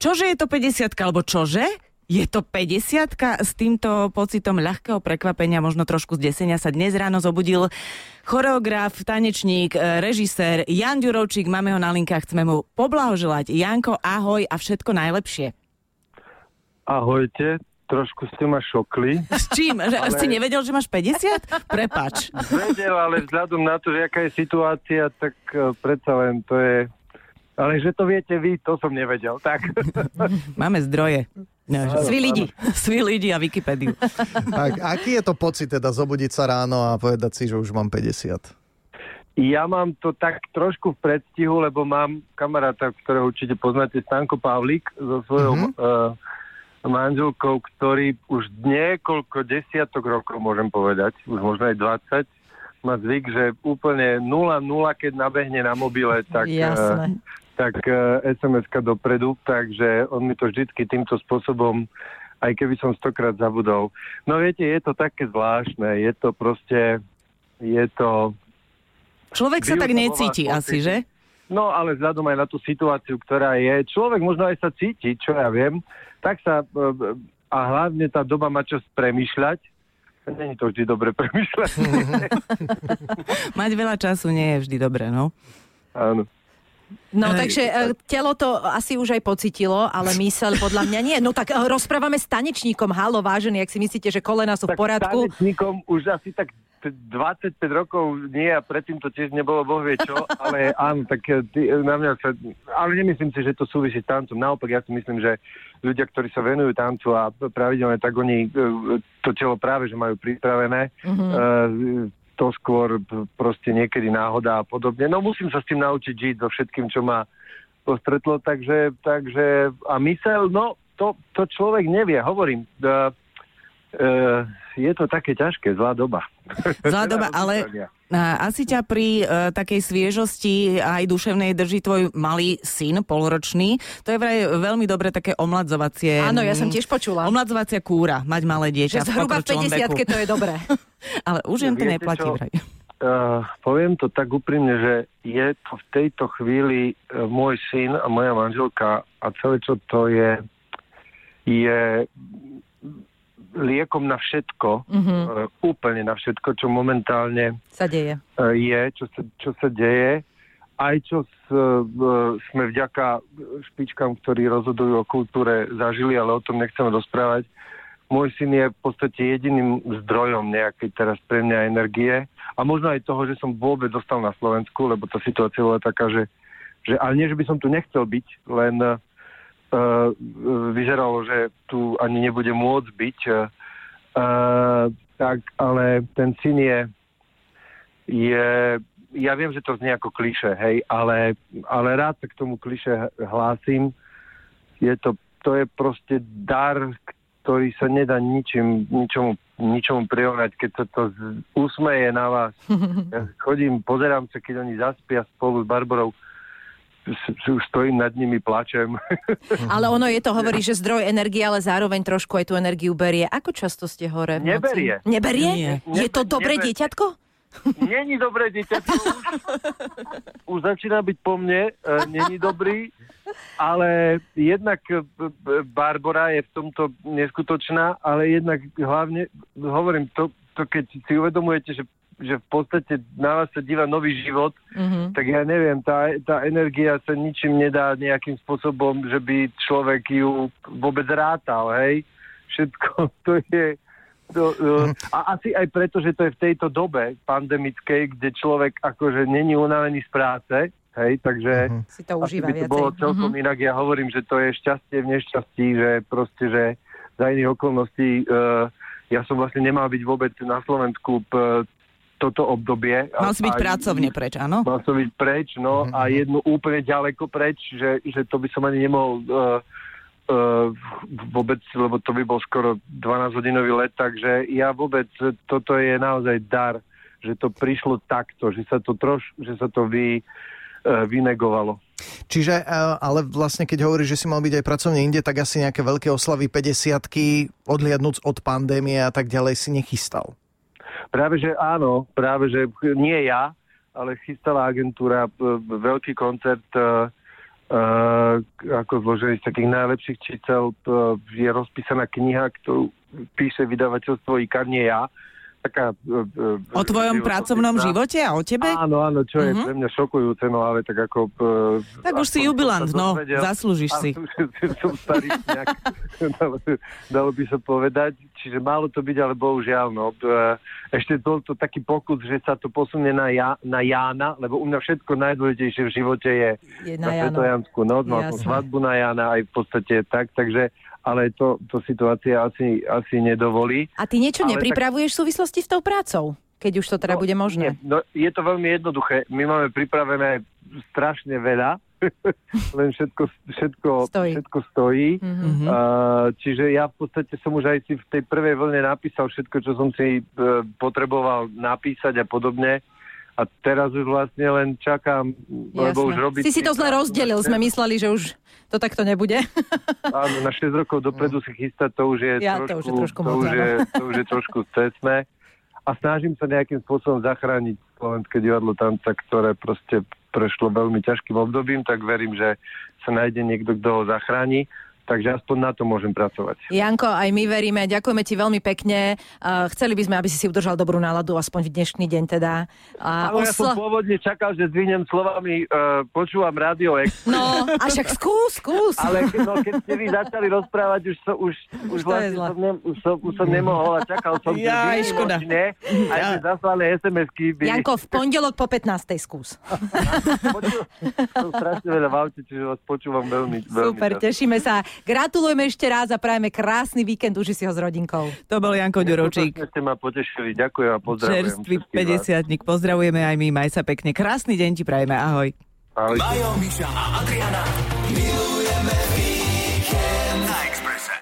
čože je to 50 alebo čože? Je to 50 S týmto pocitom ľahkého prekvapenia, možno trošku zdesenia sa dnes ráno zobudil choreograf, tanečník, e, režisér Jan Ďurovčík. Máme ho na linkách, chceme mu poblahoželať. Janko, ahoj a všetko najlepšie. Ahojte, trošku ste ma šokli. S čím? Že ale... si nevedel, že máš 50? Prepač. Vedel, ale vzhľadom na to, že aká je situácia, tak uh, predsa len to je... Ale že to viete vy, to som nevedel. Tak. Máme zdroje. No, Svi lidi. Svi lidi a Wikipédiu. Tak, aký je to pocit teda zobudiť sa ráno a povedať si, že už mám 50? Ja mám to tak trošku v predstihu, lebo mám kamaráta, ktorého určite poznáte, Stanko Pavlík, so svojou mm-hmm. uh, manželkou, ktorý už niekoľko desiatok rokov, môžem povedať, už možno aj 20, má zvyk, že úplne 0-0, keď nabehne na mobile, tak uh, tak uh, SMS-ka dopredu, takže on mi to vždycky týmto spôsobom, aj keby som stokrát zabudol. No viete, je to také zvláštne, je to proste, je to... Človek sa tak necíti asi, že? No, ale vzhľadom aj na tú situáciu, ktorá je, človek možno aj sa cíti, čo ja viem, tak sa, uh, a hlavne tá doba má čas premyšľať, Není to vždy dobre premyšľať. Mať veľa času nie je vždy dobre, no. Áno. No takže e, telo to asi už aj pocitilo, ale mysel podľa mňa nie. No tak e, rozprávame s tanečníkom. Halo, vážený, ak si myslíte, že kolena sú tak v poriadku. tanečníkom už asi tak 25 rokov nie a predtým to tiež nebolo boh vie čo, ale áno, tak e, ty, na mňa sa, ale nemyslím si, že to súvisí s tancom. Naopak ja si myslím, že ľudia, ktorí sa venujú tancu a pravidelne, tak oni to telo práve, že majú pripravené. Mm-hmm. Uh, to skôr proste niekedy náhoda a podobne. No musím sa s tým naučiť žiť so všetkým, čo ma postretlo, takže, takže a mysel, no to, to človek nevie, hovorím. Uh, uh, je to také ťažké, zlá doba. Zlá doba, ale asi ťa pri uh, takej sviežosti aj duševnej drží tvoj malý syn, polročný. To je vraj veľmi dobre také omladzovacie... Áno, ja som tiež počula. Omladzovacia kúra, mať malé dieťa. Že zhruba v 50 to je dobré. Ale už jen to neplatí vraj. Uh, poviem to tak úprimne, že je to v tejto chvíli uh, môj syn a moja manželka a celé čo to je, je liekom na všetko, mm-hmm. uh, úplne na všetko, čo momentálne sa deje. Uh, je, čo sa, čo sa deje. Aj čo s, uh, sme vďaka špičkám, ktorí rozhodujú o kultúre, zažili, ale o tom nechceme rozprávať môj syn je v podstate jediným zdrojom nejakej teraz pre mňa energie a možno aj toho, že som vôbec dostal na Slovensku, lebo tá situácia bola taká, že, že ale nie, že by som tu nechcel byť, len vyzeralo, že tu ani nebude môcť byť. Uh, tak, ale ten syn je, je ja viem, že to znie ako kliše, hej, ale, ale rád sa k tomu kliše hlásim. Je to, to je proste dar, ktorý sa nedá ničím, ničomu, ničomu prirovnať, keď sa to usmeje na vás. Ja chodím, pozerám sa, keď oni zaspia spolu s Barbarou, stojím nad nimi, plačem. Ale ono je to, hovorí, že zdroj energie, ale zároveň trošku aj tú energiu berie. Ako často ste hore? Neberie. Neberie? Nie. Je to dobré neberie. dieťatko? Není dobré dieťatko. Už, už začína byť po mne. E, není dobrý ale jednak e, Barbara je v tomto neskutočná, ale jednak hlavne, hovorím, to, to keď si uvedomujete, že že v podstate na vás sa díva nový život, mm-hmm. tak ja neviem, tá, tá energia sa ničím nedá nejakým spôsobom, že by človek ju vôbec rátal, hej. Všetko to je... To, mm-hmm. A asi aj preto, že to je v tejto dobe pandemickej, kde človek akože není unavený z práce, Hej, takže uh-huh. si to užíva by to bolo celkom uh-huh. inak. Ja hovorím, že to je šťastie v nešťastí, že proste, že za iných okolností uh, ja som vlastne nemal byť vôbec na Slovensku p- toto obdobie. Mal si byť aj, pracovne preč, áno? Mal som byť preč, no uh-huh. a jednu úplne ďaleko preč, že, že to by som ani nemohol uh, uh, vôbec, lebo to by bol skoro 12-hodinový let, takže ja vôbec, toto je naozaj dar, že to prišlo takto, že sa to troš, že sa to vy, E, vynegovalo. Čiže, ale vlastne keď hovoríš, že si mal byť aj pracovne inde, tak asi nejaké veľké oslavy 50 odliadnúc od pandémie a tak ďalej si nechystal. Práve, že áno, práve, že nie ja, ale chystala agentúra veľký koncert uh, ako zložený z takých najlepších čísel. Uh, je rozpísaná kniha, ktorú píše vydavateľstvo IKAR, nie ja. Taká, uh, o tvojom pracovnom živote a o tebe? Áno, áno, čo je Mhm. pre mňa šokujúce, no ale tak ako... Uh, Tak už si jubilant, no, zaslúžiš si. som starý nejak, dalo, dalo by sa povedať. Čiže malo to byť, ale bohužiaľ, no. E, Ešte bol to taký pokus, že sa to posunie na, ja, na Jána, lebo u mňa všetko najdôležitejšie v živote je, Je na na Jano. Svetojanskú noc, mal som Jasné. svadbu na Jana, aj v podstate tak, takže ale to, to situácia asi, asi nedovolí. A ty niečo Ale tak- nepripravuješ v súvislosti s tou prácou? Keď už to teda No, bude možné. Nie, no, je to veľmi jednoduché. My máme pripravené strašne veľa, len všetko, všetko, Stojí. všetko stojí. Mhm. Mhm. Uh, čiže ja v podstate som už aj si v tej prvej vlne napísal všetko, čo som si uh, potreboval napísať a podobne. A teraz už vlastne len čakám, lebo už robiť... Si si to zle rozdelil, sme mysleli, že už to takto nebude. Áno, na 6 rokov dopredu si chystať, to už je Ja, to trošku, už je trošku to už je, to už je trošku cestné. A snažím sa nejakým spôsobom zachrániť slovenské divadlo tanca, ktoré proste prešlo veľmi ťažkým obdobím, tak verím, že sa nájde niekto, kto ho zachráni. Takže aspoň na to môžem pracovať. Janko, aj my veríme, ďakujeme ti veľmi pekne. Uh, chceli by sme, aby si si udržal dobrú náladu, aspoň v dnešný deň teda. A Ale ja som pôvodne čakal, že zdvihnem slovami, uh, počúvam rádio Express, No, a však skús, skús. ale ke- no, keď ste vy začali rozprávať, už, so, už, už, Už vlastne som, ne, už, som, už som nemohol a čakal som, že Jaj, vy škoda. možne, aj že zaslané SMS-ky by... Janko, v pondelok po 15. skús. Počul, som strašne veľa v aute, čiže vás počúvam veľmi, veľmi Super, tešíme sa. Gratulujeme ešte raz a prajeme krásny víkend, uži si ho s rodinkou. To bol Janko Ďuročík. Skutočne ste ma potešili, ďakujem a pozdravujem. Čerstvý všetkých vás. 50 Pozdravujeme aj my, maj sa pekne. Krásny deň ti prajeme, ahoj. Ahojte. Majo, Miša a Adriana